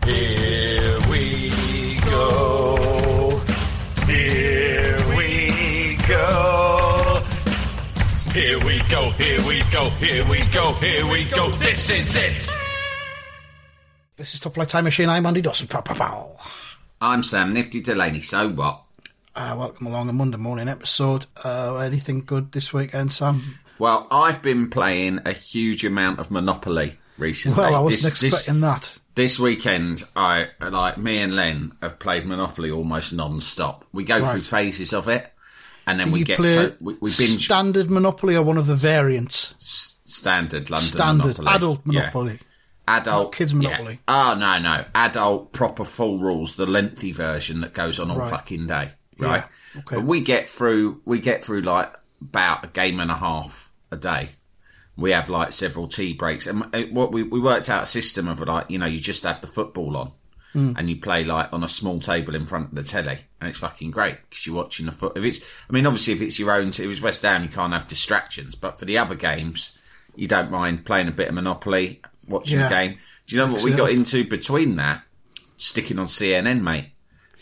Here we go. Here we go. Here we go. Here we go. Here we go. Here we go. This is it. This is Top Flight Time Machine. I'm Andy Dawson. Pow, pow, pow. I'm Sam Nifty Delaney. So what? Uh, welcome along a Monday morning episode. Uh, anything good this weekend, Sam? Well, I've been playing a huge amount of Monopoly recently. Well, I wasn't This- expecting that. This weekend, I like me and Len have played Monopoly almost non-stop. We go through phases of it, and then Do we get to, we, we binge standard Monopoly or one of the variants? standard London Standard Monopoly. adult Yeah. Monopoly. adult Not kids' yeah. Monopoly. Oh no, no, adult proper full rules, the lengthy version that goes on all Right. fucking day, right? Yeah, okay. But we get through, we get through like about a game and a half a day. We have like several tea breaks, and uh, what we we worked out a system of like you know you just have the football on. Hmm. And you play like on a small table in front of the telly, and it's fucking great because you're watching the foot. If it's, I mean, obviously, if it's your own, if it's West Ham, you can't have distractions. But for the other games, you don't mind playing a bit of Monopoly, watching Yeah. the game. Do you know what we got into between that? Sticking on CNN, mate.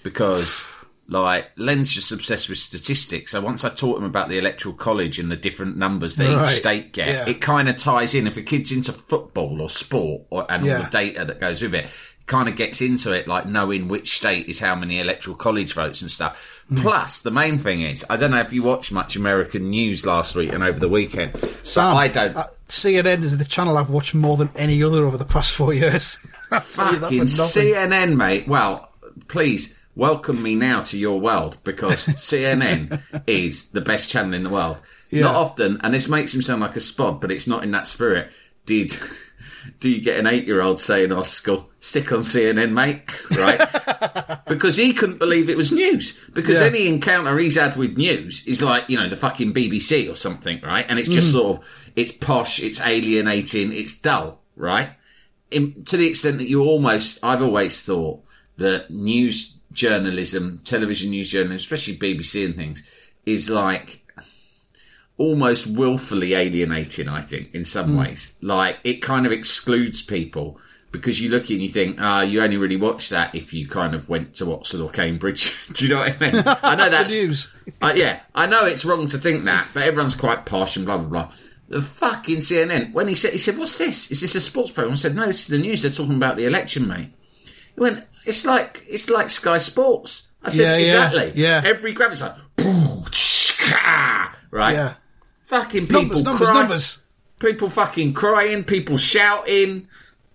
Because, like, Len's just obsessed with statistics. So once I taught him about the electoral college and the different numbers that Right. each state get, Yeah. it kind of ties in. If a kid's into football or sport or, and all the data that goes with it, kind of gets into it, like knowing which state is how many electoral college votes and stuff. Hmm. Plus, the main thing is, I don't know if you watched much American news last week and over the weekend. Sam, I don't. Uh, CNN is the channel I've watched more than any other over the past four years. I'll tell you that Fucking. CNN, mate. Well, please welcome me now to your world because CNN is the best channel in the world. Yeah. Not often, and this makes him sound like a spod, but it's not in that spirit. Did do you get an eight-year-old saying, "Oh, school, stick on CNN, mate"? Right? because he couldn't believe it was news. Because Yeah. any encounter he's had with news is like you know the fucking BBC or something, right? And it's Mm. just sort of it's posh, it's alienating, it's dull, right? in, to the extent that you almost, I've always thought that news journalism, television news journalism, especially BBC and things, is like almost willfully alienating, I think, in some ways. Like, it kind of excludes people because you look and you think, ah, you only really watch that if you kind of went to Oxford or Cambridge. Do you know what I mean? I know that's. news. Uh, yeah, I know it's wrong to think that, but everyone's quite posh and blah blah blah. The fucking CNN when he said he said, "What's this? Is this a sports program?" I said, "No, this is the news. They're talking about the election, mate." He went, "It's like it's like Sky Sports." I said, Yeah, yeah, "Exactly. yeah. Every graphic's like, "Boo, tsh-ka," right? Yeah. Fucking people Numbers, numbers, cry- numbers. people fucking crying, people shouting,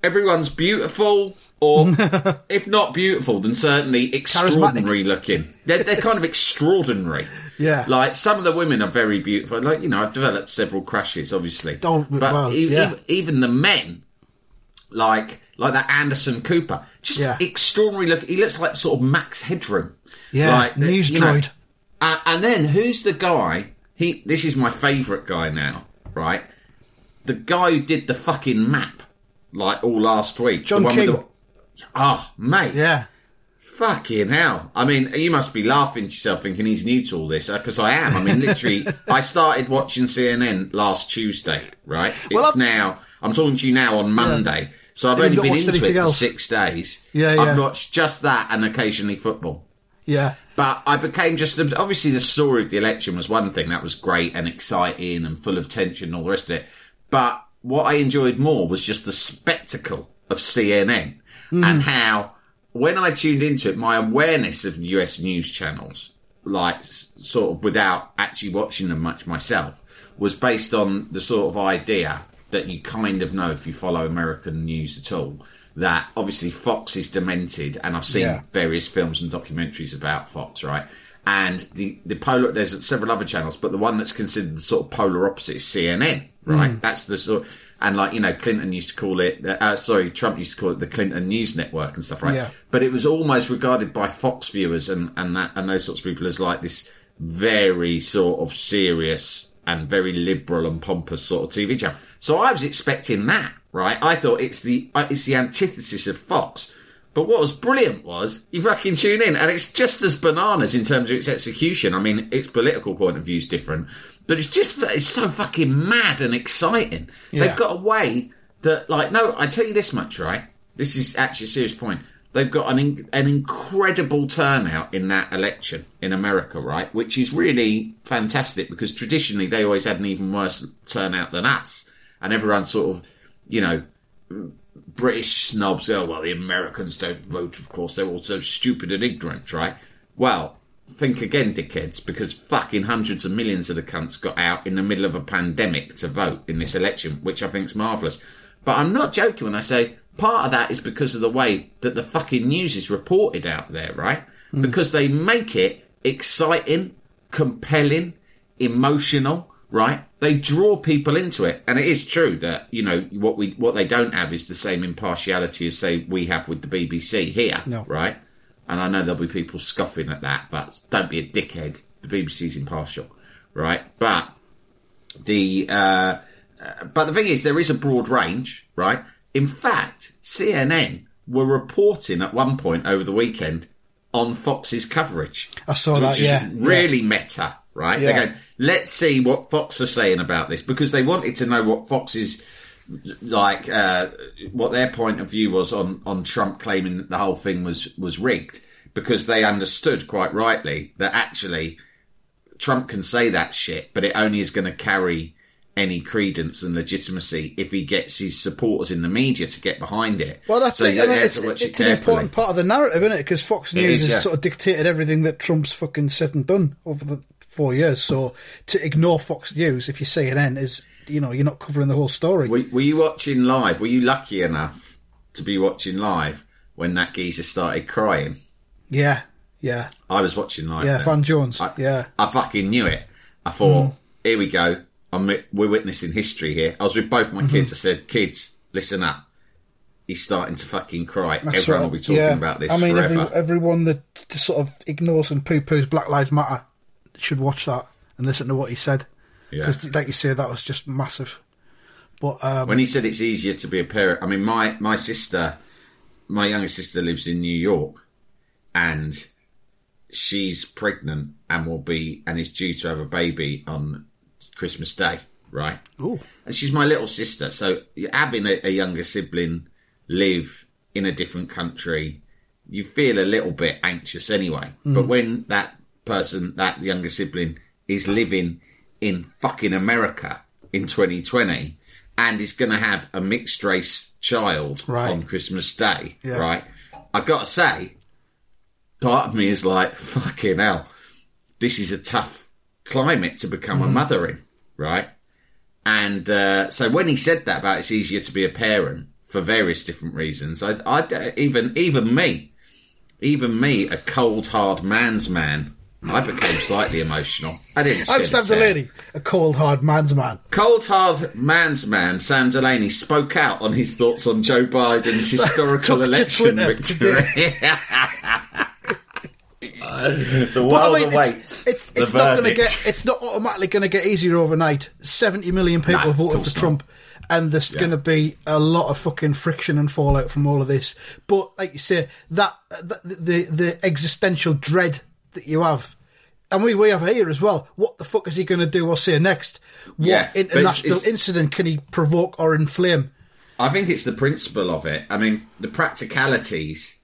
everyone's beautiful, or if not beautiful, then certainly extraordinary looking. They're, they're kind of extraordinary. Yeah. Like some of the women are very beautiful. Like, you know, I've developed several crushes, obviously. Don't- but well, e- yeah. even, even the men, like like that Anderson Cooper, just Yeah. extraordinary look. He looks like sort of Max Headroom. Yeah, Like, news droid. uh, and then who's the guy? He. This is my favourite guy now, right? The guy who did the fucking map, like all last week. John the one King. The, oh, mate. Yeah. Fucking hell. I mean, you must be laughing to yourself thinking he's new to all this, because I am. I mean, literally, I started watching CNN last Tuesday, right? It's Well, now, I'm talking to you now on Monday. So I've only been into it for six days. Yeah, yeah. I've watched just that and occasionally football. Yeah. But I became just obviously the story of the election was one thing that was great and exciting and full of tension and all the rest of it. But what I enjoyed more was just the spectacle of CNN and how when I tuned into it, my awareness of US news channels, like sort of without actually watching them much myself, was based on the sort of idea that you kind of know if you follow American news at all. That obviously Fox is demented, and I've seen Yeah. various films and documentaries about Fox, right? And the the polar there's several other channels, but the one that's considered the sort of polar opposite is CNN, right? That's the sort. And like you know, Clinton used to call it. Uh, sorry, Trump used to call it the Clinton News Network and stuff, right? Yeah. But it was almost regarded by Fox viewers and and that and those sorts of people as like this very sort of serious and very liberal and pompous sort of TV channel. So I was expecting that, right? I thought it's the uh, it's the antithesis of Fox. But what was brilliant was you fucking tune in, and it's just as bananas in terms of its execution. I mean, its political point of view is different, but it's just it's so fucking mad and exciting. Yeah. They've got a way that, like, no, I tell you this much, right? This is actually a serious point. They've got an an incredible turnout in that election in America, right? Which is really fantastic because traditionally they always had an even worse turnout than us, and everyone sort of, you know, British snobs, oh, well, the Americans don't vote, of course, they're all so stupid and ignorant, right? Well, think again, dickheads, because fucking hundreds of millions of the cunts got out in the middle of a pandemic to vote in this election, which I think's marvellous. But I'm not joking when I say part of that is because of the way that the fucking news is reported out there, right? Because they make it exciting, compelling, emotional, right? They draw people into it, and it is true that you know what we what they don't have is the same impartiality as say we have with the BBC here, No. right? And I know there'll be people scoffing at that, but don't be a dickhead. The BBC's impartial, right? But the uh, uh, but the thing is, there is a broad range, right? In fact, CNN were reporting at one point over the weekend on Fox's coverage. I saw that, yeah, really meta, right? Yeah. They're going, let's see what Fox are saying about this because they wanted to know what Fox's like uh, what their point of view was on on Trump claiming that the whole thing was was rigged because they understood quite rightly that actually Trump can say that shit, but it only is going to carry any credence and legitimacy if he gets his supporters in the media to get behind it. Well, that's so it. you I mean, it's, it's an important part of the narrative, isn't it? Because Fox News is, has yeah. sort of dictated everything that Trump's fucking said and done over the four years. So to ignore Fox News if you say an end is, you know, you're not covering the whole story. Were, were you watching live? Were you lucky enough to be watching live when that geezer started crying? yeah, yeah, I was watching live. yeah. then. Van Jones. I, yeah, I fucking knew it. I thought, Mm. here we go. I'm, we're witnessing history here. I was with both my Mm-hmm. kids. I said, kids, listen up. He's starting to fucking cry. That's Everyone right. will be talking yeah. about this I mean, every, everyone that sort of ignores and poo-poos Black Lives Matter should watch that and listen to what he said. Yeah. Because, like you say, that was just massive. But um, when he said it's easier to be a parent, I mean, my, my sister, my younger sister lives in New York and she's pregnant and will be, and is due to have a baby on Christmas Day, right? ooh, and she's my little sister. So having a, a younger sibling live in a different country, you feel a little bit anxious anyway. Mm. But when that person, that younger sibling, is living in fucking America in 2020 and is going to have a mixed race child Right. on Christmas Day, Yeah. right? I got to say, part of me is like, fucking hell, this is a tough climate to become a mother in, right? And uh, so when he said that about it's easier to be a parent for various different reasons, I, I even even me, even me, a cold hard man's man, I became slightly emotional. I didn't. I'm Sam a. Delaney, a cold hard man's man. Cold hard man's man Sam Delaney spoke out on his thoughts on Joe Biden's historical election Twitter victory. the But I mean, awaits it's, it's, the not going to get. It's not automatically going to get easier overnight. Seventy million people of voted for not. Trump, and there's going to be a lot of fucking friction and fallout from all of this. But like you say, that, that the the existential dread that you have, and we we have here as well. What the fuck is he going to do or say next? What Yeah, but it's- international it's- incident can he provoke or inflame? I think it's the principle of it. I mean, the practicalities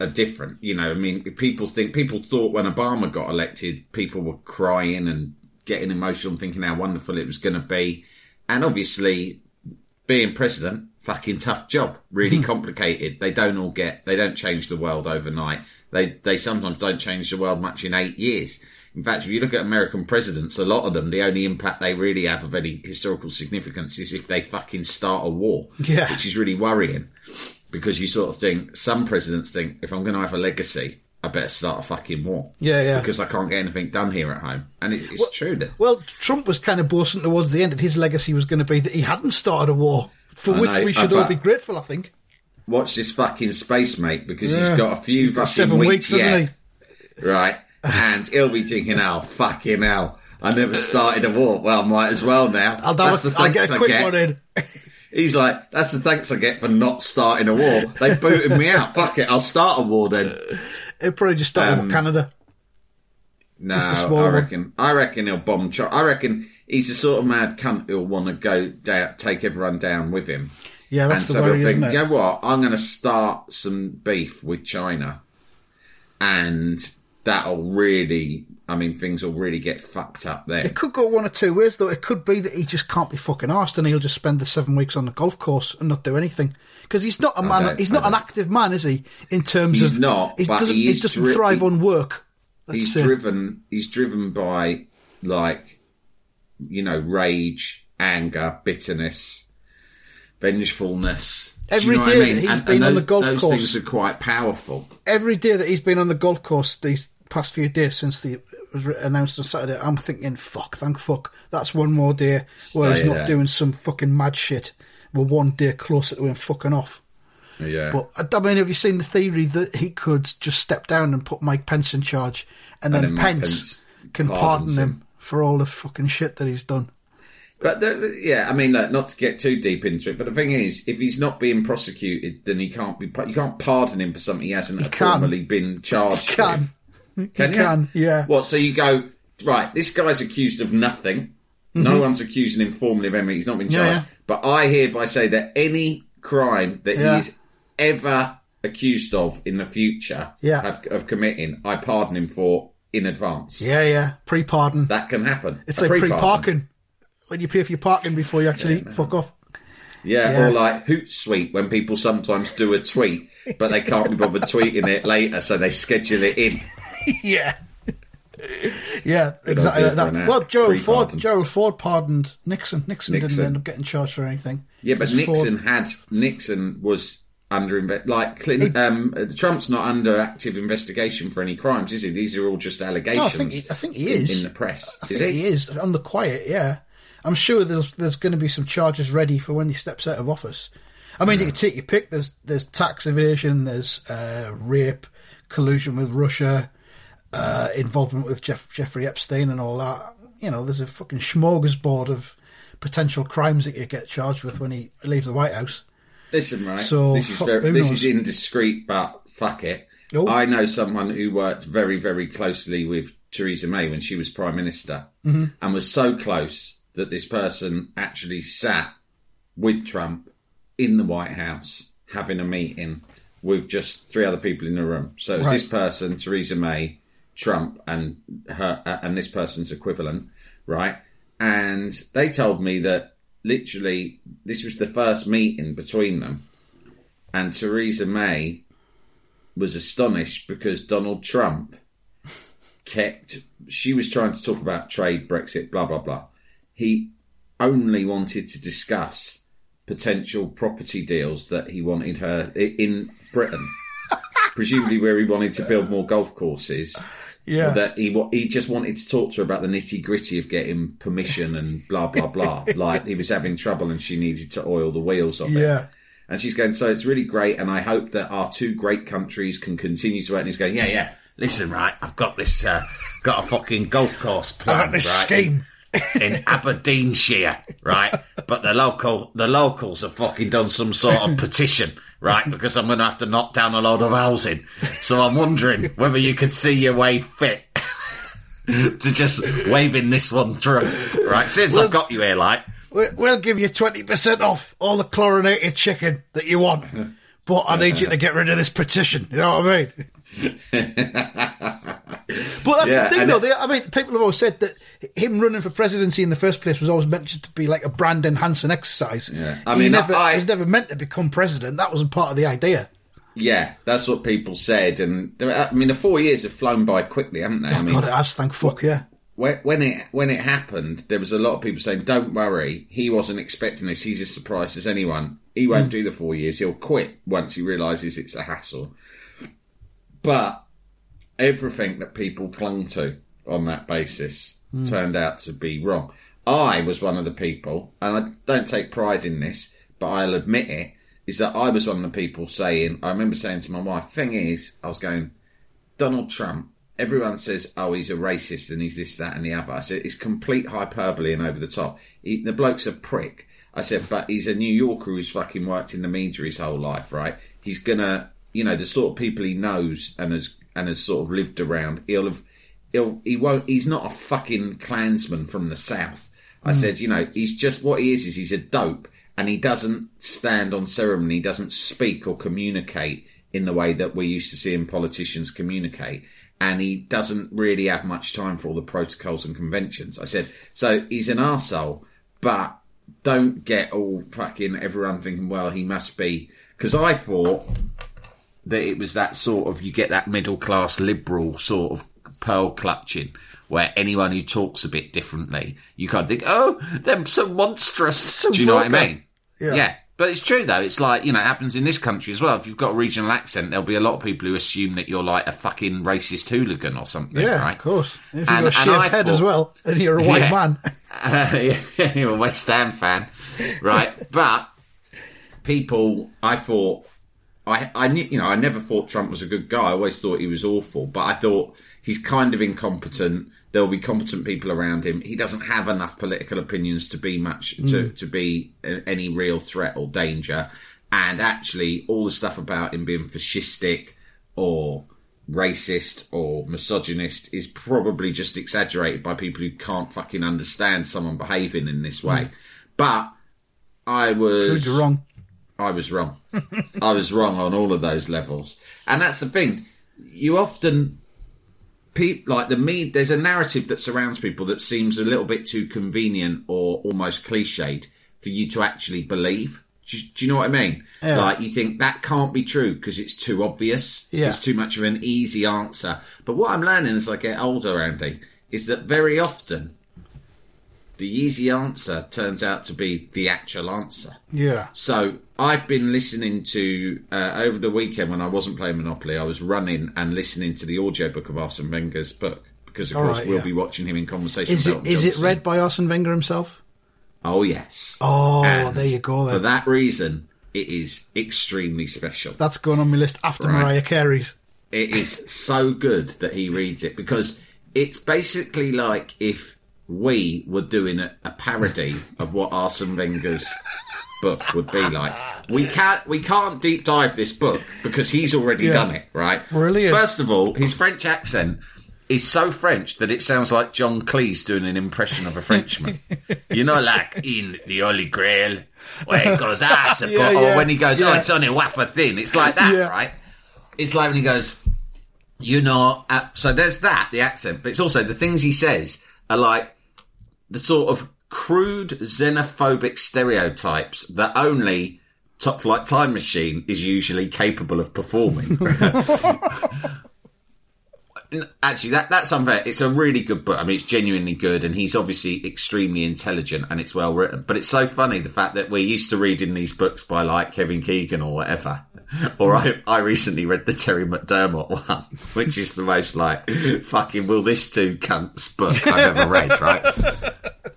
are different. You know, I mean, people think people thought when Obama got elected, people were crying and getting emotional, and thinking how wonderful it was going to be, and obviously, being president, fucking tough job, really hmm. complicated. They don't all get, they don't change the world overnight. They they sometimes don't change the world much in eight years. In fact, if you look at American presidents, a lot of them, the only impact they really have of any historical significance is if they fucking start a war, Yeah. which is really worrying because you sort of think some presidents think if I'm going to have a legacy, I better start a fucking war. Yeah, yeah. Because I can't get anything done here at home. And it, it's true that. Well, Trump was kind of boasting towards the end that his legacy was going to be that he hadn't started a war, for I which know, we should uh, all be grateful, I think. Watch this fucking space mate because Yeah. he's got a few got fucking seven weeks, yet, hasn't Right, and he'll be thinking, "Oh fucking hell, I never started a war. Well, I might as well now." I'll, That's the I'll get a quick get. one in. He's like, "That's the thanks I get for not starting a war. They booted me out. Fuck it, I'll start a war then." He'll probably just start Um, with Canada. No, Just a small I one. reckon. I reckon he'll bomb. Ch- I reckon he's the sort of mad cunt who'll want to go da- take everyone down with him. Yeah, that's and the so worry, think, isn't it? you know what? I'm going to start some beef with China, and that'll really. I mean, things will really get fucked up there. It could go one or two ways, though. It could be that he just can't be fucking arsed and he'll just spend the seven weeks on the golf course and not do anything. Because he's not a man. He's not an active man, is he? In terms He's of not, He doesn't. he He, doesn't dri- thrive he- on work. He's driven. He's driven by like, you know, rage, anger, bitterness, vengefulness. Every you know day I mean? that he's And- been and on the golf those course- things are quite powerful. Every day that he's been on the golf course these past few days since the it was announced on Saturday, I'm thinking, fuck, thank fuck. That's one more day where he's not there. doing some fucking mad shit. We're one day closer to him fucking off. Yeah. But I I mean, have you seen the theory that he could just step down and put Mike Pence in charge, and then, then Pence, Pence can pardon him, him. for all the fucking shit that he's done? But the, yeah, I mean, look, not to get too deep into it, but the thing is, if he's not being prosecuted, then he can't be. You can't pardon him for something he hasn't can. formally been charged He can. with. Can he you? can, yeah. What? So you go right? This guy's accused of nothing. No one's accusing him formally of anything. He's not been Mm-hmm. Yeah, charged. yeah. But I hereby say that any crime that Yeah. he is ever accused of in the future Yeah. of, of committing, I pardon him for in advance. Yeah, yeah, pre-pardon. That can happen. it's A like pre-pardon. pre-parking when you pay for your parking before you actually fuck off. Yeah, Yeah. or like Hootsuite when people sometimes do a tweet, but they can't be bothered tweeting it later, so they schedule it in. yeah. Yeah, exactly like that. Well, Gerald Ford, Pre-pardon. Gerald Ford pardoned Nixon. Nixon, Nixon. didn't end up getting charged for anything. Yeah, but Nixon Ford. had Nixon was under like Clinton. Um, Trump's not under active investigation for any crimes, is he? These are all just allegations. No, I think he, I think he in- is in the press. I is think he? he is on the quiet. Yeah, I'm sure there's there's going to be some charges ready for when he steps out of office. I mean, you can take your pick. There's there's tax evasion, there's uh, rape, collusion with Russia, uh, involvement with Jeff, Jeffrey Epstein, and all that. You know, there's a fucking smorgasbord of potential crimes that you get charged with when he leaves the White House. Listen, right. So, this is very, this is indiscreet, but fuck it. Oh. I know someone who worked very, very closely with Theresa May when she was prime minister, Mm-hmm. and was so close that this person actually sat with Trump in the White House having a meeting with just three other people in the room. So it was Right. this person, Theresa May, Trump, and her, uh, and this person's equivalent, right? And they told me that literally this was the first meeting between them, and Theresa May was astonished because Donald Trump kept. She was trying to talk about trade, Brexit, blah blah blah. He only wanted to discuss potential property deals that he wanted her in Britain, presumably where he wanted to build more golf courses. Yeah. That he he just wanted to talk to her about the nitty gritty of getting permission and blah blah blah. like he was having trouble and she needed to oil the wheels of it. Yeah. And she's going, so it's really great, and I hope that our two great countries can continue to work. And he's going, yeah, yeah. Listen, right, I've got this, uh, got a fucking golf course plan. got this right, scheme. in, in Aberdeenshire, right? But the local, the locals have fucking done some sort of petition, right? Because I'm going to have to knock down a load of housing. So I'm wondering whether you could see your way fit. to just waving this one through, right? Since I've got you here, like, We- We'll give you 20% off all the chlorinated chicken that you want. But I need you to get rid of this petition. You know what I mean? but that's Yeah, the thing, though. They, I mean, people have always said that him running for presidency in the first place was always meant to be like a brand enhancing exercise. Yeah. I he mean, never, I- he was never meant to become president. That wasn't part of the idea. yeah, that's what people said. And I mean, the four years have flown by quickly, haven't they? I Oh, mean, God, it has, thank fuck, yeah. when, when it when it happened, there was a lot of people saying, "Don't worry, he wasn't expecting this. He's as surprised as anyone. He won't hmm. do the four years. He'll quit once he realizes it's a hassle." But everything that people clung to on that basis Hmm. turned out to be wrong. I was one of the people, and I don't take pride in this, but I'll admit it, is that I was one of the people saying, I remember saying to my wife, thing is, I was going, Donald Trump, everyone says, oh, he's a racist and he's this, that, and the other. I said, it's complete hyperbole and over the top. He, the bloke's a prick. I said, but he's a New Yorker who's fucking worked in the media his whole life, right? He's gonna, you know, the sort of people he knows and has and has sort of lived around. He'll have, he'll, he won't. He's not a fucking Klansman from the south. I hmm. said, you know, he's just what he is. Is he's a dope, and he doesn't stand on ceremony. He doesn't speak or communicate in the way that we're used to seeing politicians communicate. And he doesn't really have much time for all the protocols and conventions. I said, so he's an arsehole, but don't get all fucking everyone thinking, well, he must be. Because I thought that it was that sort of, you get that middle class liberal sort of pearl clutching where anyone who talks a bit differently, you kind of think, oh, they're so monstrous. Do you know what I mean? Yeah. yeah. But it's true though. It's like, you know, it happens in this country as well. If you've got a regional accent, there'll be a lot of people who assume that you're like a fucking racist hooligan or something, Yeah, right? of course. If you've And- got a shaved head as well, and you're a white Yeah. man. Uh, yeah, you're a West Ham fan, right? but people, I thought, I, I knew, you know, I never thought Trump was a good guy. I always thought he was awful, but I thought he's kind of incompetent. There'll be competent people around him. He doesn't have enough political opinions to be much to mm. to be any real threat or danger. And actually, all the stuff about him being fascistic or racist or misogynist is probably just exaggerated by people who can't fucking understand someone behaving in this way. Mm. But I was Proved you wrong. I was wrong. I was wrong on all of those levels, and that's the thing. You often, people like the me. There's a narrative that surrounds people that seems a little bit too convenient or almost cliched for you to actually believe. Do you, do you know what I mean? Yeah. Like you think that can't be true because it's too obvious. Yeah. It's too much of an easy answer. But what I'm learning as I get older, Andy, is that very often the easy answer turns out to be the actual answer. Yeah. So I've been listening to uh, over the weekend when I wasn't playing Monopoly. I was running and listening to the audiobook of Arsene Wenger's book because, of All course, right, we'll yeah. be watching him in conversation. Is it is it read by Arsene Wenger himself? Oh yes. Oh, And there you go For that reason, it is extremely special. That's going on my list after Right. Mariah Carey's. It is so good that he reads it because it's basically like if we were doing a, a parody of what Arsene Wenger's book would be like. We can't we can't deep dive this book because he's already Yeah. done it, right? Brilliant. First of all, his French accent is so French that it sounds like John Cleese doing an impression of a Frenchman. you know, like in the Holy Grail, where it goes, ah, Yeah, bon," yeah, or when he goes, oh, it's only wafer thin. It's like that, right? It's like when he goes, you know, uh, so there's that, the accent, but it's also the things he says are like the sort of crude xenophobic stereotypes that only Top Flight Time Machine is usually capable of performing. Actually, that that's unfair. It's a really good book. I mean, it's genuinely good, and he's obviously extremely intelligent, and it's well written. But it's so funny the fact that we're used to reading these books by like Kevin Keegan or whatever. Or I, I recently read the Terry McDermott one, which is the most like fucking will this two cunts book I've ever read, right?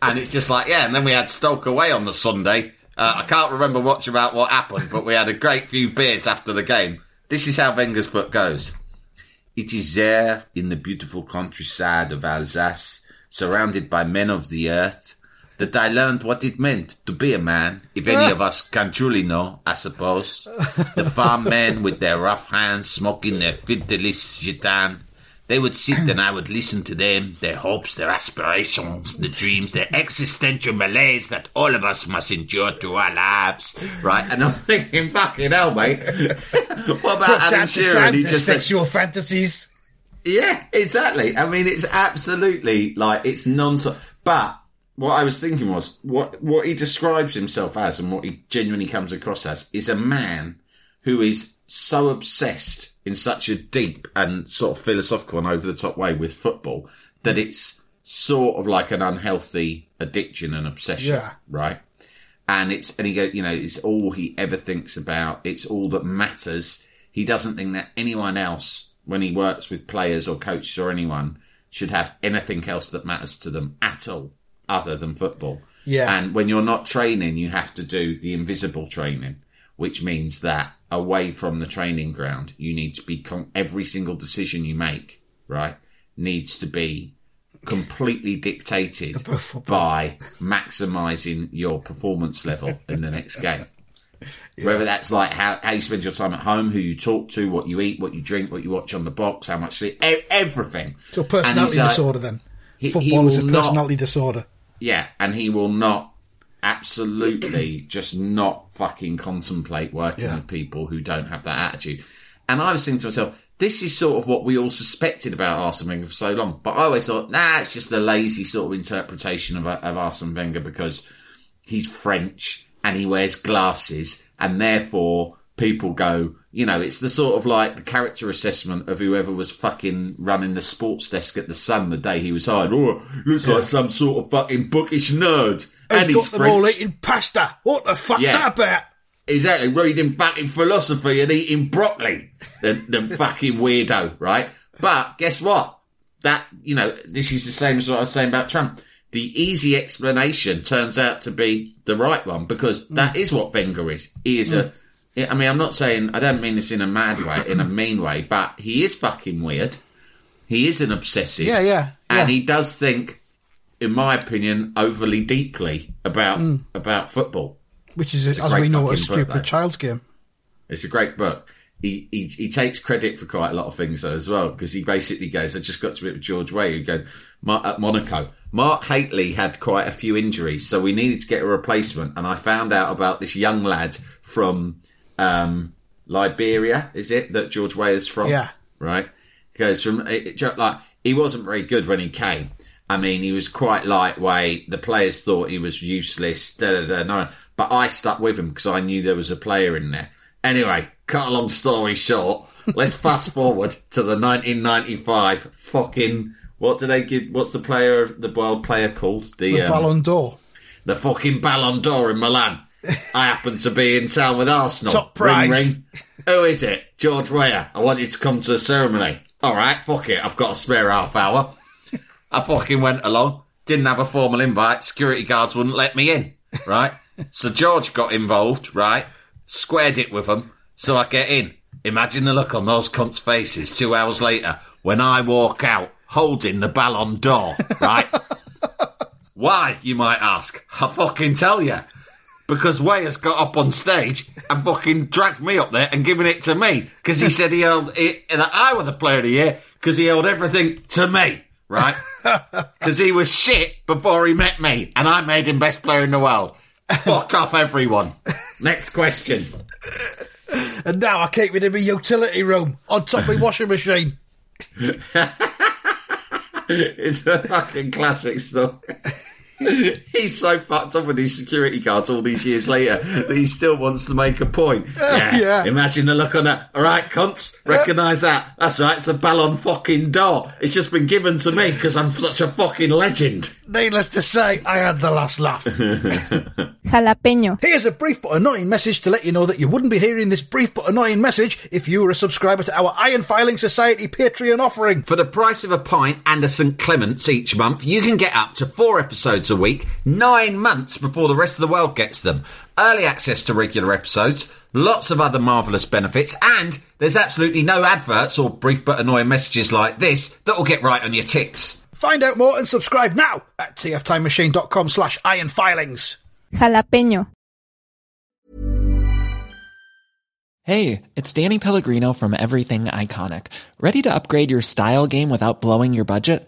And it's just like, yeah. And then we had Stoke away on the Sunday. Uh, I can't remember much about what happened, but we had a great few beers after the game. This is how Wenger's book goes. It is there in the beautiful countryside of Alsace, surrounded by men of the earth, that I learned what it meant to be a man, if any of us can truly know, I suppose. The farm men with their rough hands smoking their fidelis gitan. They would sit and I would listen to them, their hopes, their aspirations, the dreams, their existential malaise that all of us must endure through our lives. Right? And I'm thinking, fucking hell, mate. what about Alan Shearer? He just said, sexual fantasies. yeah, exactly. I mean, it's absolutely like it's nonsense. But what I was thinking was what what he describes himself as, and what he genuinely comes across as, is a man who is so obsessed in such a deep and sort of philosophical and over the top way with football that hmm. it's sort of like an unhealthy addiction and obsession, Yeah. right? and it's and he go, you know, it's all he ever thinks about. It's all that matters. He doesn't think that anyone else when he works with players or coaches or anyone should have anything else that matters to them at all other than football. Yeah. And when you're not training, you have to do the invisible training, which means that away from the training ground, you need to be con- every single decision you make, right, needs to be completely dictated by maximizing your performance level in the next game. Whether that's like how, how you spend your time at home, who you talk to, what you eat, what you drink, what you watch on the box, how much sleep, everything. So personality like- disorder then. he- he Football is a will not- personality disorder. Yeah, and he will not absolutely just not fucking contemplate working Yeah. with people who don't have that attitude. And I was thinking to myself, this is sort of what we all suspected about Arsene Wenger for so long. But I always thought, nah, it's just a lazy sort of interpretation of, of Arsene Wenger because he's French and he wears glasses, and therefore people go, you know, it's the sort of like the character assessment of whoever was fucking running the sports desk at the Sun the day he was hired. Oh, looks like some sort of fucking bookish nerd. And He's got them all eating pasta. What the fuck's Yeah. that about? Exactly, reading fucking philosophy and eating broccoli. The, the fucking weirdo, right? But guess what? That, you know, this is the same as what I was saying about Trump. The easy explanation turns out to be the right one because that mm. is what Wenger is. He is a, mm. I mean, I'm not saying, I don't mean this in a mad way, in a mean way, but he is fucking weird. He is an obsessive. Yeah, yeah, And he does think, in my opinion, overly deeply about, hmm. about football. Which is, a as we know, a fucking book, stupid child's game. It's a great book. He, he he takes credit for quite a lot of things though as well because he basically goes, I just got to it with George Weah who go at Monaco. Mark Hateley had quite a few injuries, so we needed to get a replacement. And I found out about this young lad from um, Liberia, is it that George Weah is from? Yeah. right. He goes from it, it- like he wasn't very good when he came. I mean, he was quite lightweight. The players thought he was useless. Da, da, da, no, but I stuck with him because I knew there was a player in there. Anyway, cut a long story short, let's fast forward to the 1995 fucking. What do they give? What's the player, the world player called? The um, Ballon d'Or. the fucking Ballon d'Or in Milan. I happen to be in town with Arsenal. Top Ring, prize. ring. Who is it? George Weah. I want you to come to the ceremony. All right, fuck it. I've got a spare half hour. I fucking went along. Didn't have a formal invite. Security guards wouldn't let me in. Right. so George got involved. Right. Squared it with them. So I get in. Imagine the look on those cunts' faces two hours later when I walk out holding the Ballon d'Or. Right. Why, you might ask? I'll fucking tell you. Because Wayers got up on stage and fucking dragged me up there and given it to me. Because he said he held it, that I was the player of the year because he held everything to me, right? Because he was shit before he met me and I made him best player in the world. Fuck off, everyone. Next question. And now I keep it in my utility room on top of my washing machine. It's a fucking classic story. He's so fucked up with his security guards all these years later that he still wants to make a point. Yeah. Yeah. Imagine the look on that. All right, cunts, recognise that. That's right. It's a Ballon fucking d'Or. It's just been given to me because I'm such a fucking legend. Needless to say, I had the last laugh. Jalapeño. Here's a brief but annoying message to let you know that you wouldn't be hearing this brief but annoying message if you were a subscriber to our Iron Filing Society Patreon offering. For the price of a pint and a St Clements each month, you can get up to four episodes a week, nine months before the rest of the world gets them. Early access to regular episodes, lots of other marvellous benefits, and there's absolutely no adverts or brief but annoying messages like this that will get right on your ticks. Find out more and subscribe now at tftimemachine.com slash ironfilings. Jalapeño. Hey, it's Danny Pellegrino from Everything Iconic. Ready to upgrade your style game without blowing your budget?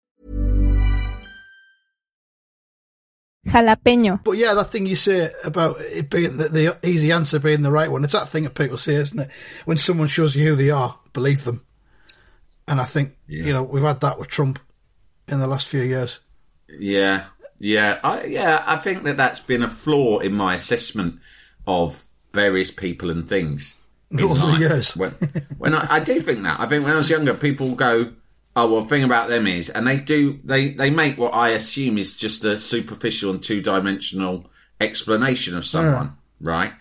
Jalapeño. But yeah, that thing you say about it being the, the easy answer being the right one, it's that thing that people say, isn't it? When someone shows you who they are, believe them. And I think, you know, we've had that with Trump in the last few years. Yeah, yeah, I, yeah. I think that that's been a flaw in my assessment of various people and things. in Over the life. years. when, when I, I do think that. I think when I was younger, people go, "Oh, well, the thing about them is," and they do. They they make what I assume is just a superficial and two dimensional explanation of someone, right?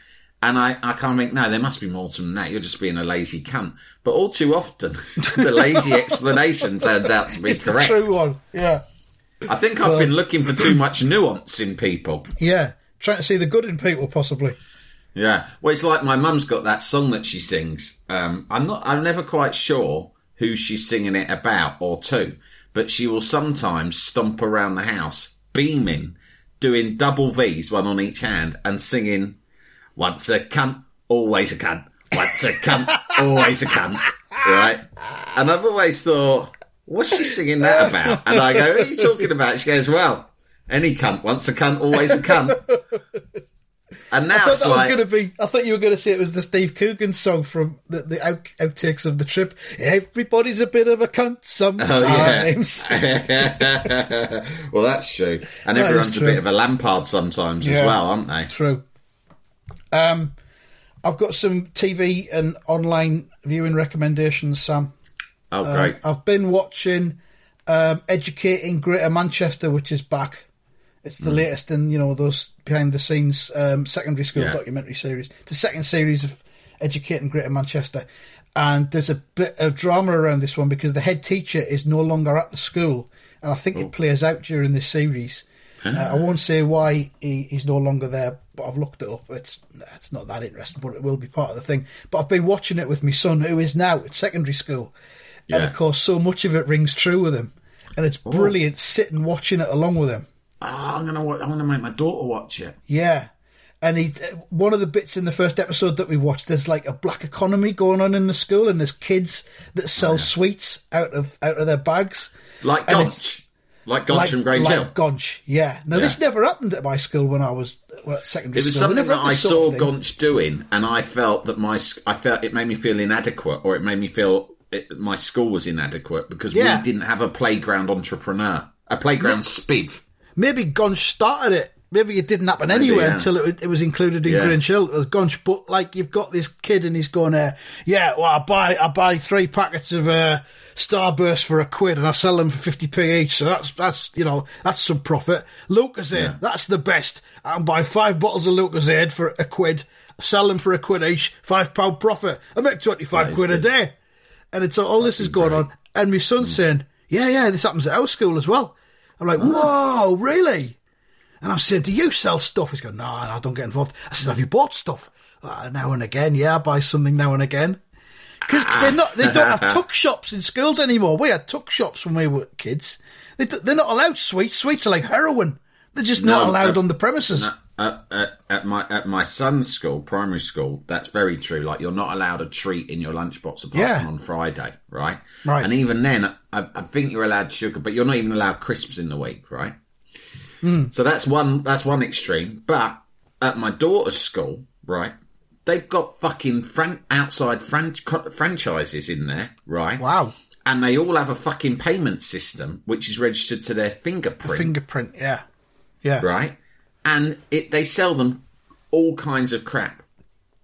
And I, I can't think, no, there must be more to them than that. You're just being a lazy cunt. But all too often, the lazy explanation turns out to be It's the correct. true one. Yeah. I think I've been looking for too much nuance in people. Yeah. Trying to see the good in people, possibly. Yeah. Well, it's like my mum's got that song that she sings. Um, I'm not, I'm never quite sure who she's singing it about or to, but she will sometimes stomp around the house, beaming, doing double V's, one on each hand, and singing, once a cunt, always a cunt. Once a cunt, always a cunt. Right? And I've always thought, what's she singing that about? And I go, what are you talking about? She goes, well, any cunt, once a cunt, always a cunt. And now I thought that like, was going to be. I thought you were going to say it was the Steve Coogan song from the, the out, outtakes of the trip. Everybody's a bit of a cunt sometimes. Oh, yeah. well, that's true. And That everyone's a bit of a Lampard sometimes as well, aren't they? True. Um, I've got some TV and online viewing recommendations, Sam. Oh, Um, great. I've been watching um, Educating Greater Manchester, which is back. It's the latest in you know those behind the scenes um, secondary school Yeah. documentary series. The second series of Educating Greater Manchester, and there's a bit of drama around this one because the head teacher is no longer at the school, and I think it plays out during this series. Uh, I won't say why he, he's no longer there, but I've looked it up. It's it's not that interesting, but it will be part of the thing. But I've been watching it with my son, who is now at secondary school, and of course, so much of it rings true with him, and it's brilliant sitting watching it along with him. Oh, I'm gonna I'm gonna make my daughter watch it. Yeah. And he, one of the bits in the first episode that we watched, there's like a black economy going on in the school, and there's kids that sell sweets out of out of their bags, Like And Gonch, like Gonch from Grange Hill. Gonch, yeah. Now this never happened at my school when I was well, at secondary It was school. Something that I saw. Gonch doing, and I felt that my I felt it made me feel inadequate, or it made me feel it, my school was inadequate because Yeah. we didn't have a playground entrepreneur, a playground spiv. Maybe Gonch started it. Maybe it didn't happen Maybe, anywhere yeah. until it, it was included in Yeah. As Gonch. But like you've got this kid and he's going, uh, yeah, well, I buy I buy three packets of uh, Starburst for a quid and I sell them for fifty p each. So that's that's you know that's some profit. Lucozade, that's the best. I can buy five bottles of Lucozade for a quid, sell them for a quid each, five pound profit. I make twenty five quid a day. And it's all this is going on, and my son's saying, "Yeah, yeah, this happens at our school as well." I'm like, "Whoa, really?" And I'm saying, "Do you sell stuff?" He's going, "No, no, I don't get involved." I said, "Have you bought stuff?" Uh, now and again, yeah, I buy something now and again. Because they're not, they don't have tuck shops in schools anymore. We had tuck shops when we were kids. They—they're not allowed sweets. Sweets are like heroin. They're just not allowed on the premises. At, at, at my at my son's school, primary school, that's very true. Like you're not allowed a treat in your lunchbox apart Yeah. from on Friday, right? Right. And even then, I, I think you're allowed sugar, but you're not even allowed crisps in the week, right? Hmm. So that's one that's one extreme. But at my daughter's school, right, they've got fucking fran- outside fran- franchises in there, right? Wow. And they all have a fucking payment system which is registered to their fingerprint Fingerprint, yeah. Yeah. right? And it they sell them all kinds of crap.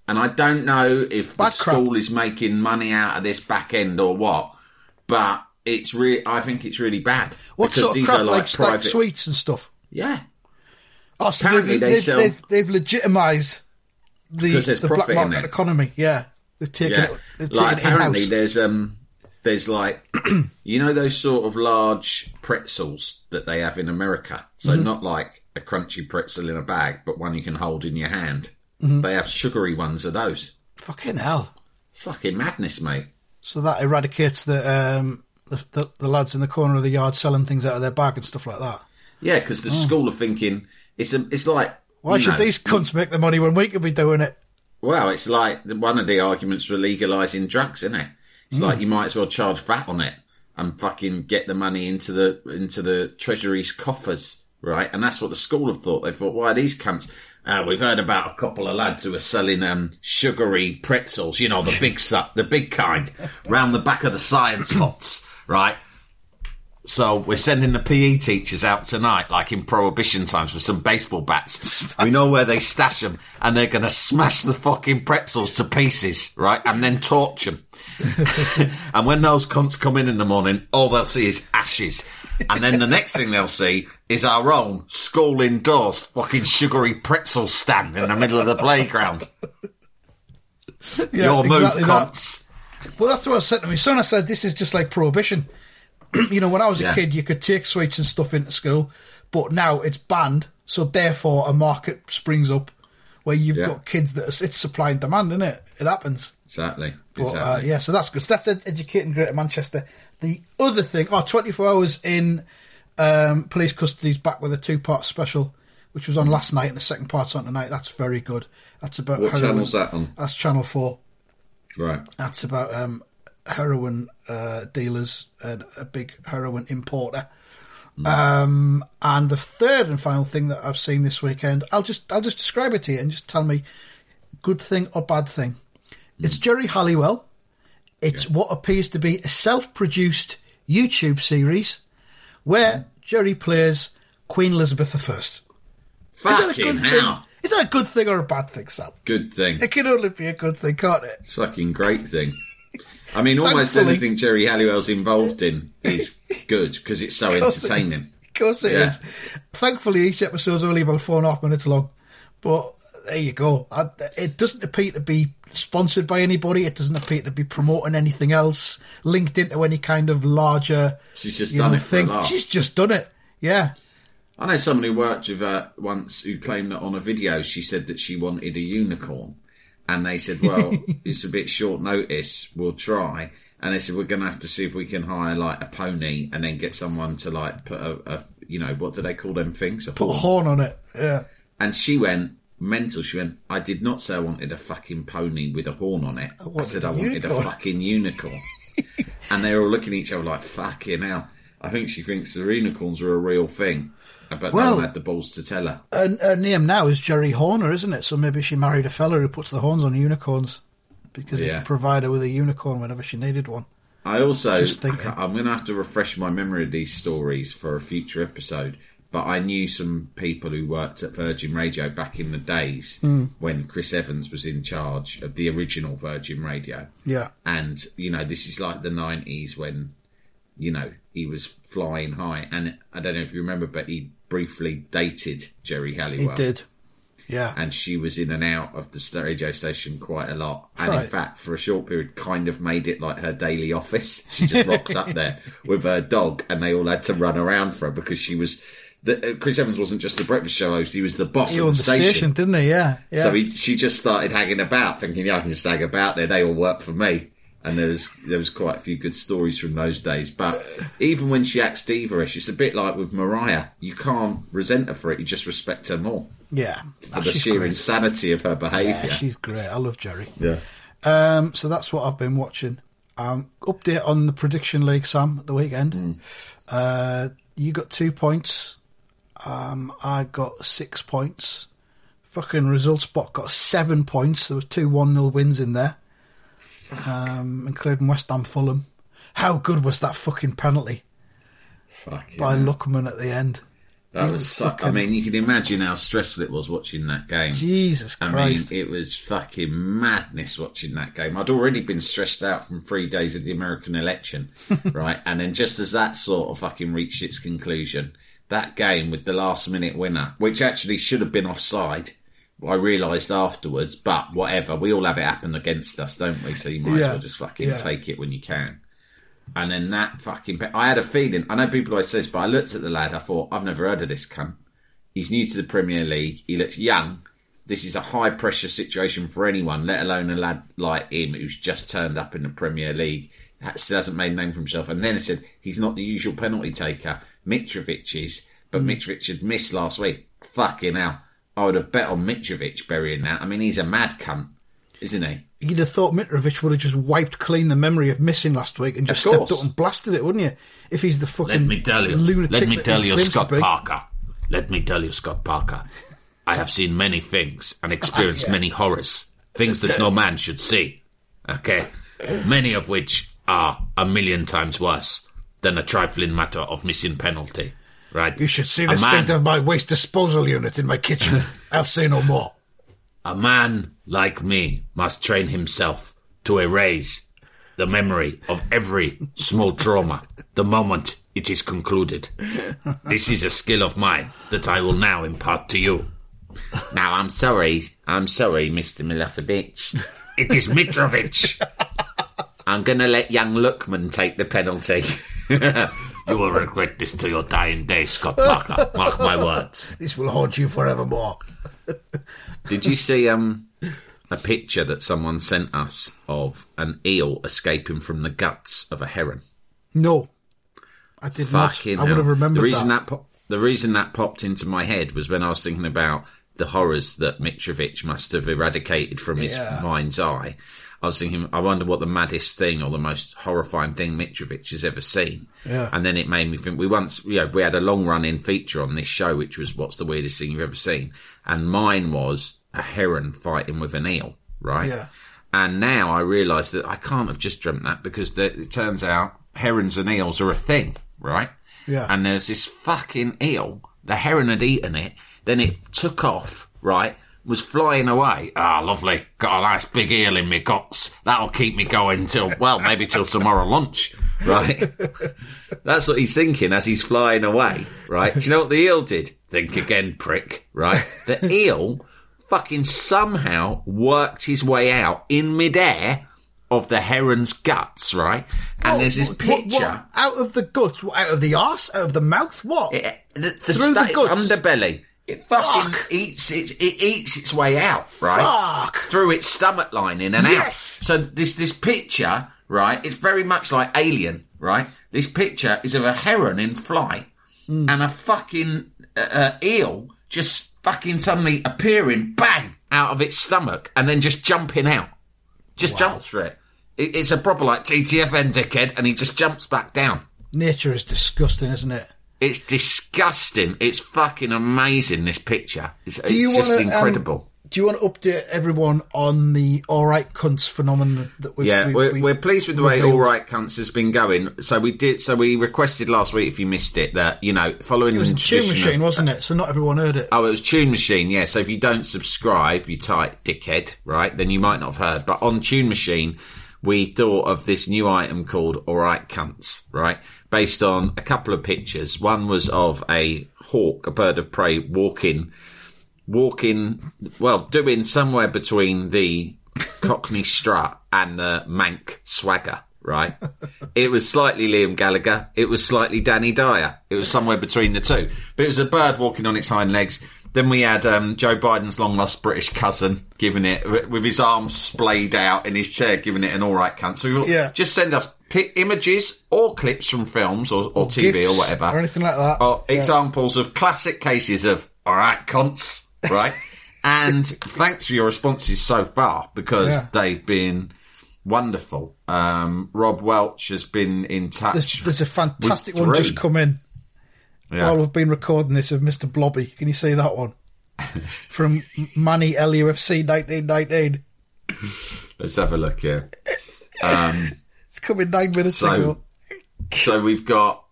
And I don't know if Bad the crap. school is making money out of this back end or what, but it's really I think it's really bad. What because sort of these crap, are like, like private sweets and stuff? Yeah. Oh, so Apparently they've, they they've, sell- they've, they've legitimised the, the black market economy. Yeah, they've taken Yeah. it. They've Like it apparently in-house. there's um there's like you know those sort of large pretzels that they have in America. So Mm-hmm. not like a crunchy pretzel in a bag, but one you can hold in your hand. Mm-hmm. They have sugary ones of those. Fucking hell! Fucking madness, mate. So that eradicates the um, the, the, the lads in the corner of the yard selling things out of their bag and stuff like that. Yeah, because the school are thinking it's a, it's like Oh. Why should know, these cunts make the money when we could be doing it? Well, it's like the- one of the arguments for legalising drugs, isn't it? It's like you might as well charge VAT on it and fucking get the money into the into the treasury's coffers, right? And that's what the school have thought. They thought, why are these cunts? Uh, we've heard about a couple of lads who are selling um, sugary pretzels, you know, the big su- the big kind, round the back of the science huts, right? So we're sending the PE teachers out tonight, like in prohibition times, with some baseball bats. We know where they stash them, and they're going to smash the fucking pretzels to pieces, right? And then torch them. and when those cunts come in in the morning, all they'll see is ashes. And then the next thing they'll see is our own school indoors fucking sugary pretzel stand in the middle of the playground. Yeah, Your move, exactly that. Well, that's what I said to my son. I said, this is just like prohibition. you know, when I was a Yeah. kid, you could take sweets and stuff into school, but now it's banned. So therefore, a market springs up where you've Yeah. got kids that are, it's supply and demand, isn't it? It happens. Exactly. But uh, yeah, so that's good. So that's educating Greater Manchester. The other thing, oh, 24 hours in um, police custody is back with a two part special, which was on last night, and the second part's on tonight. That's very good. That's about What channel's that on? That's Channel 4. Right. That's about um, heroin uh, dealers and a big heroin importer. Um, and the third and final thing that I've seen this weekend, I'll just I'll just describe it to you and just tell me good thing or bad thing. It's Geri Halliwell. It's what appears to be a self-produced YouTube series where Geri plays Queen Elizabeth I. Is that a good hell. thing? Is that a good thing or a bad thing, Sam? Good thing. It can only be a good thing, can't it? It's fucking great thing. I mean, almost Thankfully- anything Geri Halliwell's involved in is good because it's so Of course it is. entertaining. Of course it Yeah. is. Thankfully, each episode's only about four and a half minutes long. But there you go. I, it doesn't appear to be sponsored by anybody. It doesn't appear to be promoting anything else, linked into any kind of larger She's just done know, it thing. She's just done it. Yeah. I know someone who worked with her once who claimed that on a video she said that she wanted a unicorn. And they said, well, it's a bit short notice. We'll try. And they said, we're going to have to see if we can hire like a pony and then get someone to like put a, a you know, what do they call them things? A Put a horn. horn on it. Yeah. And she went mental. She went, I did not say I wanted a fucking pony with a horn on it. I, wanted said I wanted unicorn." a fucking unicorn. and they were all looking at each other like, fucking hell. I think she thinks the unicorns are a real thing. But Well- no one had the balls to tell her. Her, her name now is Geri Horner, isn't it? So maybe she married a fella who puts the horns on unicorns because he could provide her with a unicorn whenever she needed one. I also, Just thinking. I'm going to have to refresh my memory of these stories for a future episode. But I knew some people who worked at Virgin Radio back in the days Hmm. when Chris Evans was in charge of the original Virgin Radio. Yeah. And, you know, this is like the 90s when, you know, he was flying high. And I don't know if you remember, but he briefly dated Geri He Halliwell. did. Yeah. And she was in and out of the radio station quite a lot. And in fact, for a short period, kind of made it like her daily office. She just rocks up there with her dog, and they all had to run around for her because she was. The, uh, Chris Evans wasn't just the breakfast show host; he was the boss he of the the station. didn't he? Yeah. yeah. so he, she just started hanging about, thinking, "Yeah, I can just hang about there. They all work for me." And there was there was quite a few good stories from those days. But even when she acts diva-ish, it's a bit like with Mariah. You can't resent her for it; you just respect her more yeah. for Ah, the sheer great. insanity of her behaviour. Yeah, she's great. I love Geri. Yeah. Um, so that's what I've been watching. Um, update on the prediction league, Sam, at the weekend. Uh, you got two points. Um, I got six points. Fucking result spot got seven points. There was two one 0 wins in there, um, including West Ham Fulham. How good was that fucking penalty Fuck by yeah. Lookman at the end? That It was. su- I mean, you can imagine how stressful it was watching that game. Jesus I Christ. mean, it was fucking madness watching that game. I'd already been stressed out from three days of the American election, right? And then just as that sort of fucking reached its conclusion, that game with the last minute winner, which actually should have been offside, I realised afterwards, but whatever, we all have it happen against us, don't we? So you might as well just fucking Yeah. take it when you can. And then that fucking. pe- I had a feeling. I know people always say this, but I looked at the lad. I thought, I've never heard of this cunt. He's new to the Premier League. He looks young. This is a high pressure situation for anyone, let alone a lad like him who's just turned up in the Premier League. that still hasn't made a name for himself. And then it said he's not the usual penalty taker. Mitrovic is, but mm. Mitrovic had missed last week. Fucking hell. I would have bet on Mitrovic burying that. I mean, he's a mad cunt, isn't he? You'd have thought Mitrovic would have just wiped clean the memory of missing last week and just stepped up and blasted it, wouldn't you? If he's the fucking Let me tell you. lunatic Let me tell you, Scott. Parker. Let me tell you, Scott Parker. I have seen many things and experienced many horrors. Things that no man should see. Okay? Many of which are a million times worse than a trifling matter of missing penalty. Right? You should see the state of my waste disposal unit in my kitchen. I'll say no more. A man like me must train himself to erase the memory of every small trauma the moment it is concluded. This is a skill of mine that I will now impart to you. Now, I'm sorry. I'm sorry, Mr. Milosevic. It is Mitrovic. I'm going to let young Lookman take the penalty. You will regret this to your dying day, Scott Parker. Mark my words. This will haunt you forevermore. Did you see um a picture that someone sent us of an eel escaping from the guts of a heron? No, I did Fucking not. I would hell. have remembered the reason that. that, pop- the reason that popped into my head was when I was thinking about the horrors that Mitrovic must have eradicated from his Yeah. mind's eye. I was thinking, I wonder what the maddest thing or the most horrifying thing Mitrovic has ever seen. Yeah. And then it made me think. We once, you know, we had a long run-in feature on this show, which was "What's the weirdest thing you've ever seen?" And mine was a heron fighting with an eel, right? Yeah. And now I realise that I can't have just dreamt that because the, it turns out herons and eels are a thing, right? Yeah. And there's this fucking eel. The heron had eaten it. Then it took off, right? Was flying away. Ah, lovely. Got a nice big eel in me guts. That'll keep me going till, well, maybe till tomorrow lunch, right? That's what he's thinking as he's flying away, right? Do you know what the eel did? Think again, prick, right? The eel fucking somehow worked his way out in midair of the heron's guts, right? And What- there's this what- what- picture. what? out of the guts, what, out of the arse, out of the mouth. What? It, the, the Through the sta- its guts? underbelly. It fucking Fuck. eats it. It eats its way out, right? Fuck. Through its stomach lining and out. Yes. So this this picture, right? It's very much like Alien, right? This picture is of a heron in flight Hmm. and a fucking uh, uh, eel just fucking suddenly appearing, bang, out of its stomach and then just jumping out. Just jumps for it. it. It's a proper like TTFN dickhead, and he just jumps back down. Nature is disgusting, isn't it? It's disgusting. It's fucking amazing. This picture. It's, it's just want to um, incredible. do you want to update everyone on the all right cunts phenomenon that we? yeah, we, we're, we pleased with the way? All Right Cunts has been going. So we did. So we requested last week, if you missed it, that you know, following It was the tune machine, of- uh, wasn't it? So not everyone heard it. Oh, it was Tune Machine, yeah. So if you don't subscribe, you type dickhead, right? Then you might not have heard. But on Tune Machine, we thought of this new item called Alright Cunts, right? Based on a couple of pictures. One was of a hawk, a bird of prey, walking, walking, well, doing somewhere between the Cockney strut and the Mank swagger. Right, it was slightly Liam Gallagher. It was slightly Danny Dyer. It was somewhere between the two. But it was a bird walking on its hind legs. Then we had um, Joe Biden's long lost British cousin giving it with his arms splayed out in his chair, giving it an all right cunt. So Yeah. just send us pi- images or clips from films or, or, TV or whatever, or anything like that. or Yeah. examples of classic cases of all right cunts, right? and thanks for your responses so far because Yeah. they've been wonderful. Um, Rob Welch has been in touch. There's, there's a fantastic one just come in Yeah. while we've been recording this of Mr. Blobby. Can you see that one? From Manny LUFC 1919. Let's have a look here. It's coming nine minutes So- ago. So we've got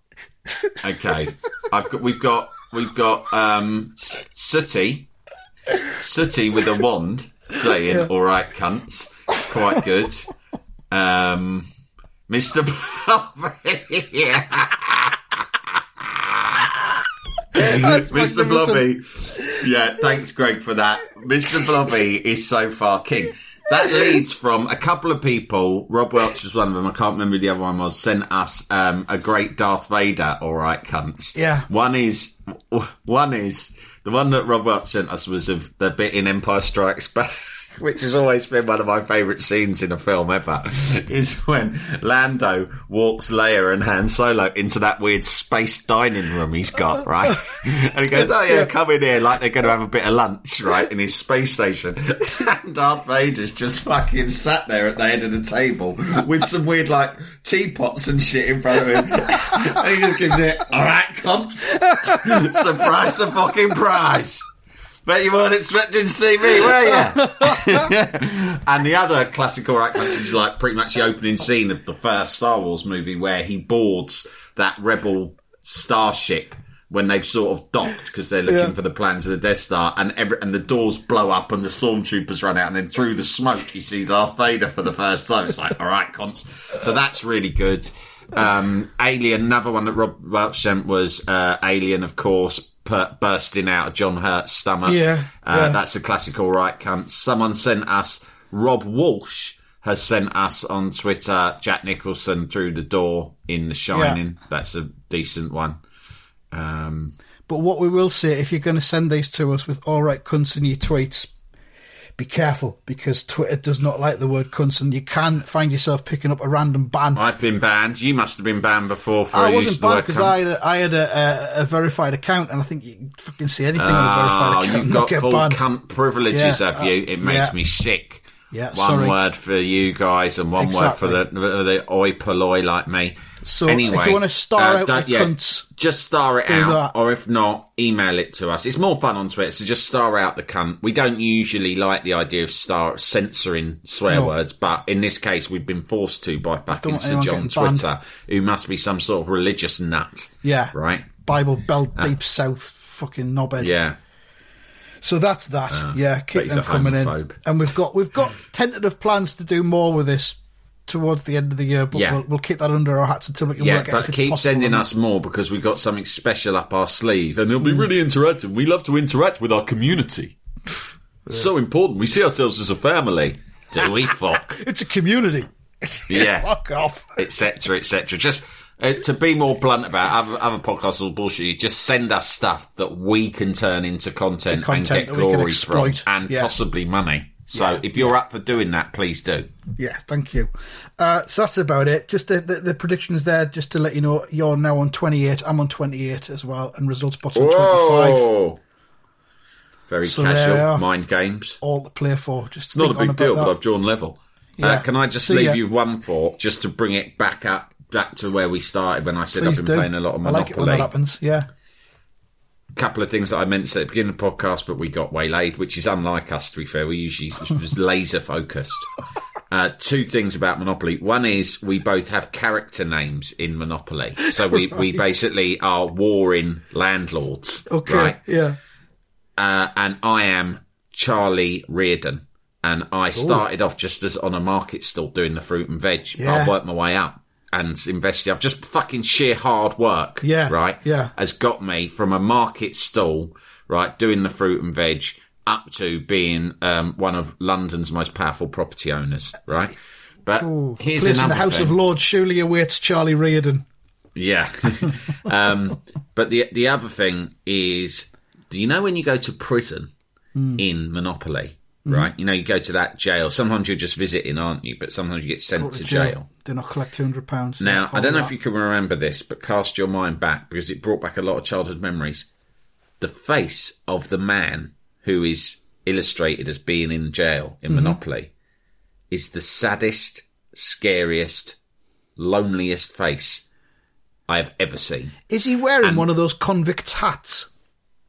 okay. I've got we've got we've got um Sooty Sooty with a wand saying all right cunts. It's quite good. Um Mr. Blobby Mr. Blobby. Yeah, thanks, Greg, for that. Mr. Blobby is so far king. That leads from a couple of people. Rob Welch was one of them. I can't remember who the other one was. Sent us um, a great Darth Vader. All right, cunts. Yeah. One is one is the one that Rob Welch sent us was of the bit in Empire Strikes Back. which has always been one of my favourite scenes in a film ever, is when Lando walks Leia and Han Solo into that weird space dining room he's got, right? And he goes, "Oh yeah, come in here," like they're going to have a bit of lunch, right, in his space station. And Darth Vader's just fucking sat there at the head of the table with some weird like teapots and shit in front of him, and he just gives it, "All right, cunts, surprise, a fucking prize." Bet you weren't expecting to see me, were you? and the other classical right is like pretty much the opening scene of the first Star Wars movie where he boards that rebel starship when they've sort of docked because they're looking Yeah. for the plans of the Death Star, and every, and the doors blow up and the stormtroopers run out, and then through the smoke you see Darth Vader for the first time. It's like, all right, cons. So that's really good. Um, Alien, another one that Rob Welch sent was uh, Alien, of course, per- bursting out of John Hurt's stomach. Yeah, Uh, yeah. That's a classic all right cunt. Someone sent us, Rob Walsh has sent us on Twitter, Jack Nicholson through the door in The Shining. That's a decent one. Um, But what we will say, if you're going to send these to us with all right cunts in your tweets, be careful because Twitter does not like the word cunts, and you can find yourself picking up a random ban. I've been banned. You must have been banned before for I wasn't of the word banned because. I had, a, I had a, a, a verified account, and I think you can fucking see anything on a Oh, verified account you've got full banned. cunt privileges, Yeah, have you? uh, It makes yeah. me sick. Yeah, one sorry. word for you guys and one Exactly. word for the the oi polloi like me. So, anyway, if you wanna star uh, out don't- the cunts, just star it out, that. or if not, email it to us. It's more fun on Twitter, so just star out the cunt. We don't usually like the idea of star censoring swear No. words, but in this case, we've been forced to by fucking want Sir John getting banned. Twitter, who must be some sort of religious nut. Yeah. right. Bible Belt uh, Deep South fucking knobhead. Yeah. So that's that. yeah, keep them coming in. And we've got we've got tentative plans to do more with this towards the end of the year, but Yeah. we'll, we'll keep that under our hats until we can Yeah, work out but keep sending us more because we've got something special up our sleeve, and it'll Mm. be really interactive. We love to interact with our community. It's so important. We see ourselves as a family. Do we? Fuck. It's a community. Yeah. Fuck off. Etc. Etc. Just uh, to be more blunt about other other podcasts will bullshit. Just send us stuff that we can turn into content, content and get that we can glory from, and Yeah. possibly money. So Yeah. if you're up for doing that, please do. Yeah, thank you. Uh, so that's about it. Just the, the, the predictions there, just to let you know, you're now on 28. I'm on 28 as well, and results bots on 25. Very So casual mind games. All to play for. Just It's not a big deal, that. but I've drawn level. Uh, can I just So, leave yeah. you one thought, just to bring it back up, back to where we started when I said Please I've been do. playing a lot of I like it when that happens. Yeah. A couple of things that I meant at the beginning of the podcast, but we got waylaid, which is unlike us, to be fair. We usually was laser focused. Uh, two things about Monopoly. One is we both have character names in Monopoly. So we, we basically are warring landlords. Okay. Right? Yeah. uh, and I am Charlie Reardon. And I started off just as on a market stall doing the fruit and veg. But Yeah. I've worked my way up and invested. I've just fucking sheer hard work. Yeah, Right? yeah. Has got me from a market stall, right, doing the fruit and veg up to being um, one of London's most powerful property owners. Right? But Ooh, here's another in the House thing. of Lords surely awaits Charlie Reardon. Yeah. um, but the the other thing is, do you know when you go to prison Hmm. in Monopoly, Mm-hmm. right? You know, you go to that jail. Sometimes you're just visiting, aren't you? But sometimes you get sent Go to jail. Do not collect two hundred pounds. Now, I don't know if you can remember this, but cast your mind back because it brought back a lot of childhood memories. The face of the man who is illustrated as being in jail in mm-hmm. Monopoly is the saddest, scariest, loneliest face I have ever seen. Is he wearing one of those convict hats?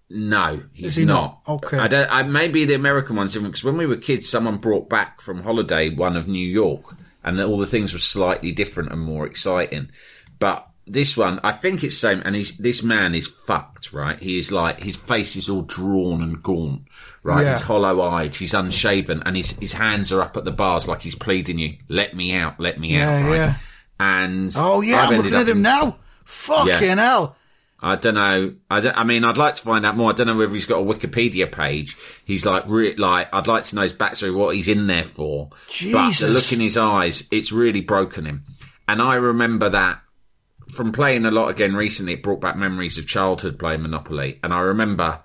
No, he's he not. not? Okay. I don't. I, maybe the American one's different because when we were kids, someone brought back from holiday one of New York, and all the things were slightly different and more exciting. But this one, I think it's same. And he's this man is fucked, right? He is like his face is all drawn and gaunt, right? Yeah. He's hollow eyed, he's unshaven, and his his hands are up at the bars like he's pleading you, "Let me out, let me Yeah, out." Right? yeah. And Oh yeah, I've I'm looking at him in- now. Fucking hell. I don't know. I, don't- I mean, I'd like to find out more. I don't know whether he's got a Wikipedia page. He's like, re- like, I'd like to know his backstory, what he's in there for. But the look in his eyes, it's really broken him. And I remember that from playing a lot again recently. It brought back memories of childhood playing Monopoly, and I remember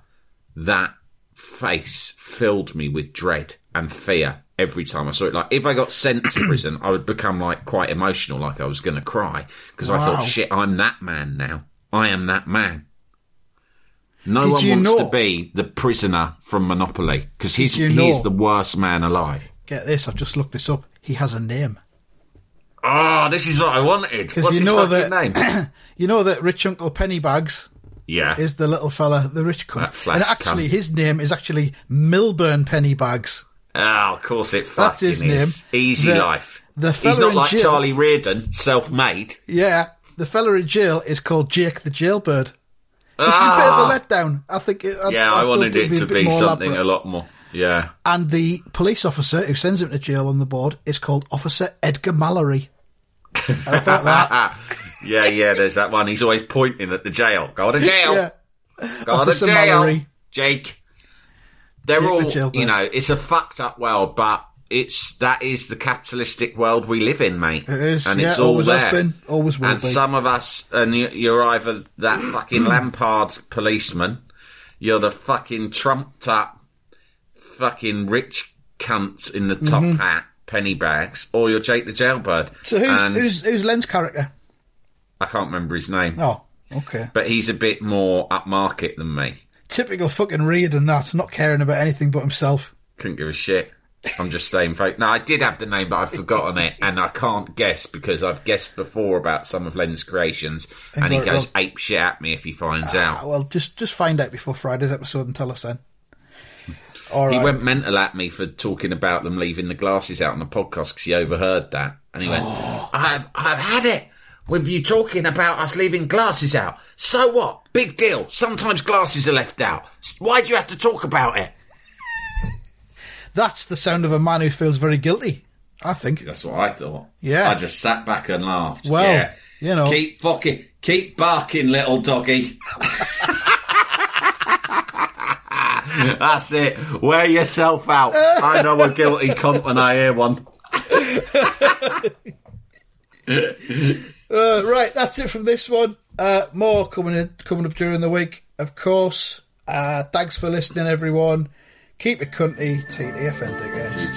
that face filled me with dread. and fear every time I saw it. Like if I got sent to prison, I would become like quite emotional, like I was going to cry because I thought, shit, I'm that man now. I am that man. No Did one wants know- to be the prisoner from Monopoly because he's you he's the worst man alive. Get this, I've just looked this up. He has a name. Oh, this is what I wanted. Because What's you his know fucking that name? you know that rich Uncle Pennybags yeah, is the little fella, the rich cunt. And actually, cunt. his name is actually Milburn Pennybags. Oh, of course it That's his is. name. Easy The- life. the He's not like jail- Charlie Reardon, self-made. Yeah, the fella in jail is called Jake the Jailbird. Which is a bit of a letdown. I think. It, Ah. Yeah, I, thought wanted it'd it to a be something elaborate. a lot more. Yeah. And the police officer who sends him to jail on the board is called Officer Edgar Mallory. How about that? yeah, yeah, there's that one. He's always pointing at the jail. Go to jail. Yeah. Go Officer to jail. Mallory. Jake. They're Jake all, jailbird. you know, it's a fucked up world, but it's that is the capitalistic world we live in, mate. It is, and yeah, it's all always has there. been, always will and be. some of us, and you- you're either that fucking Lampard policeman, you're the fucking trumped up, fucking rich cunts in the top hat, penny bags, or you're Jake the jailbird. Mm-hmm. So who's, And who's, who's Len's character? I can't remember his name, Oh, okay. but he's a bit more upmarket than me. Typical fucking and that, not caring about anything but himself. Couldn't give a shit. I'm just saying, folks. No, I did have the name, but I've forgotten it, and I can't guess because I've guessed before about some of Len's creations, And and he goes wrong. ape shit at me if he finds Ah, out. well, just just find out before Friday's episode and tell us then. All right. He went mental at me for talking about them leaving the glasses out on the podcast because he overheard that, and he went, "I've I've had it with you talking about us leaving glasses out. So what? Big deal. Sometimes glasses are left out. Why do you have to talk about it?" That's the sound of a man who feels very guilty. I think. That's what I thought. Yeah. I just sat back and laughed. Well, yeah. you know. keep fucking, keep barking, little doggy. That's it. Wear yourself out. I know a guilty cunt when I hear one. Uh, right, that's it from this one. Uh, more coming in, coming up during the week, of course. Uh, thanks for listening, everyone. Keep it cunty. TTFN, I guess.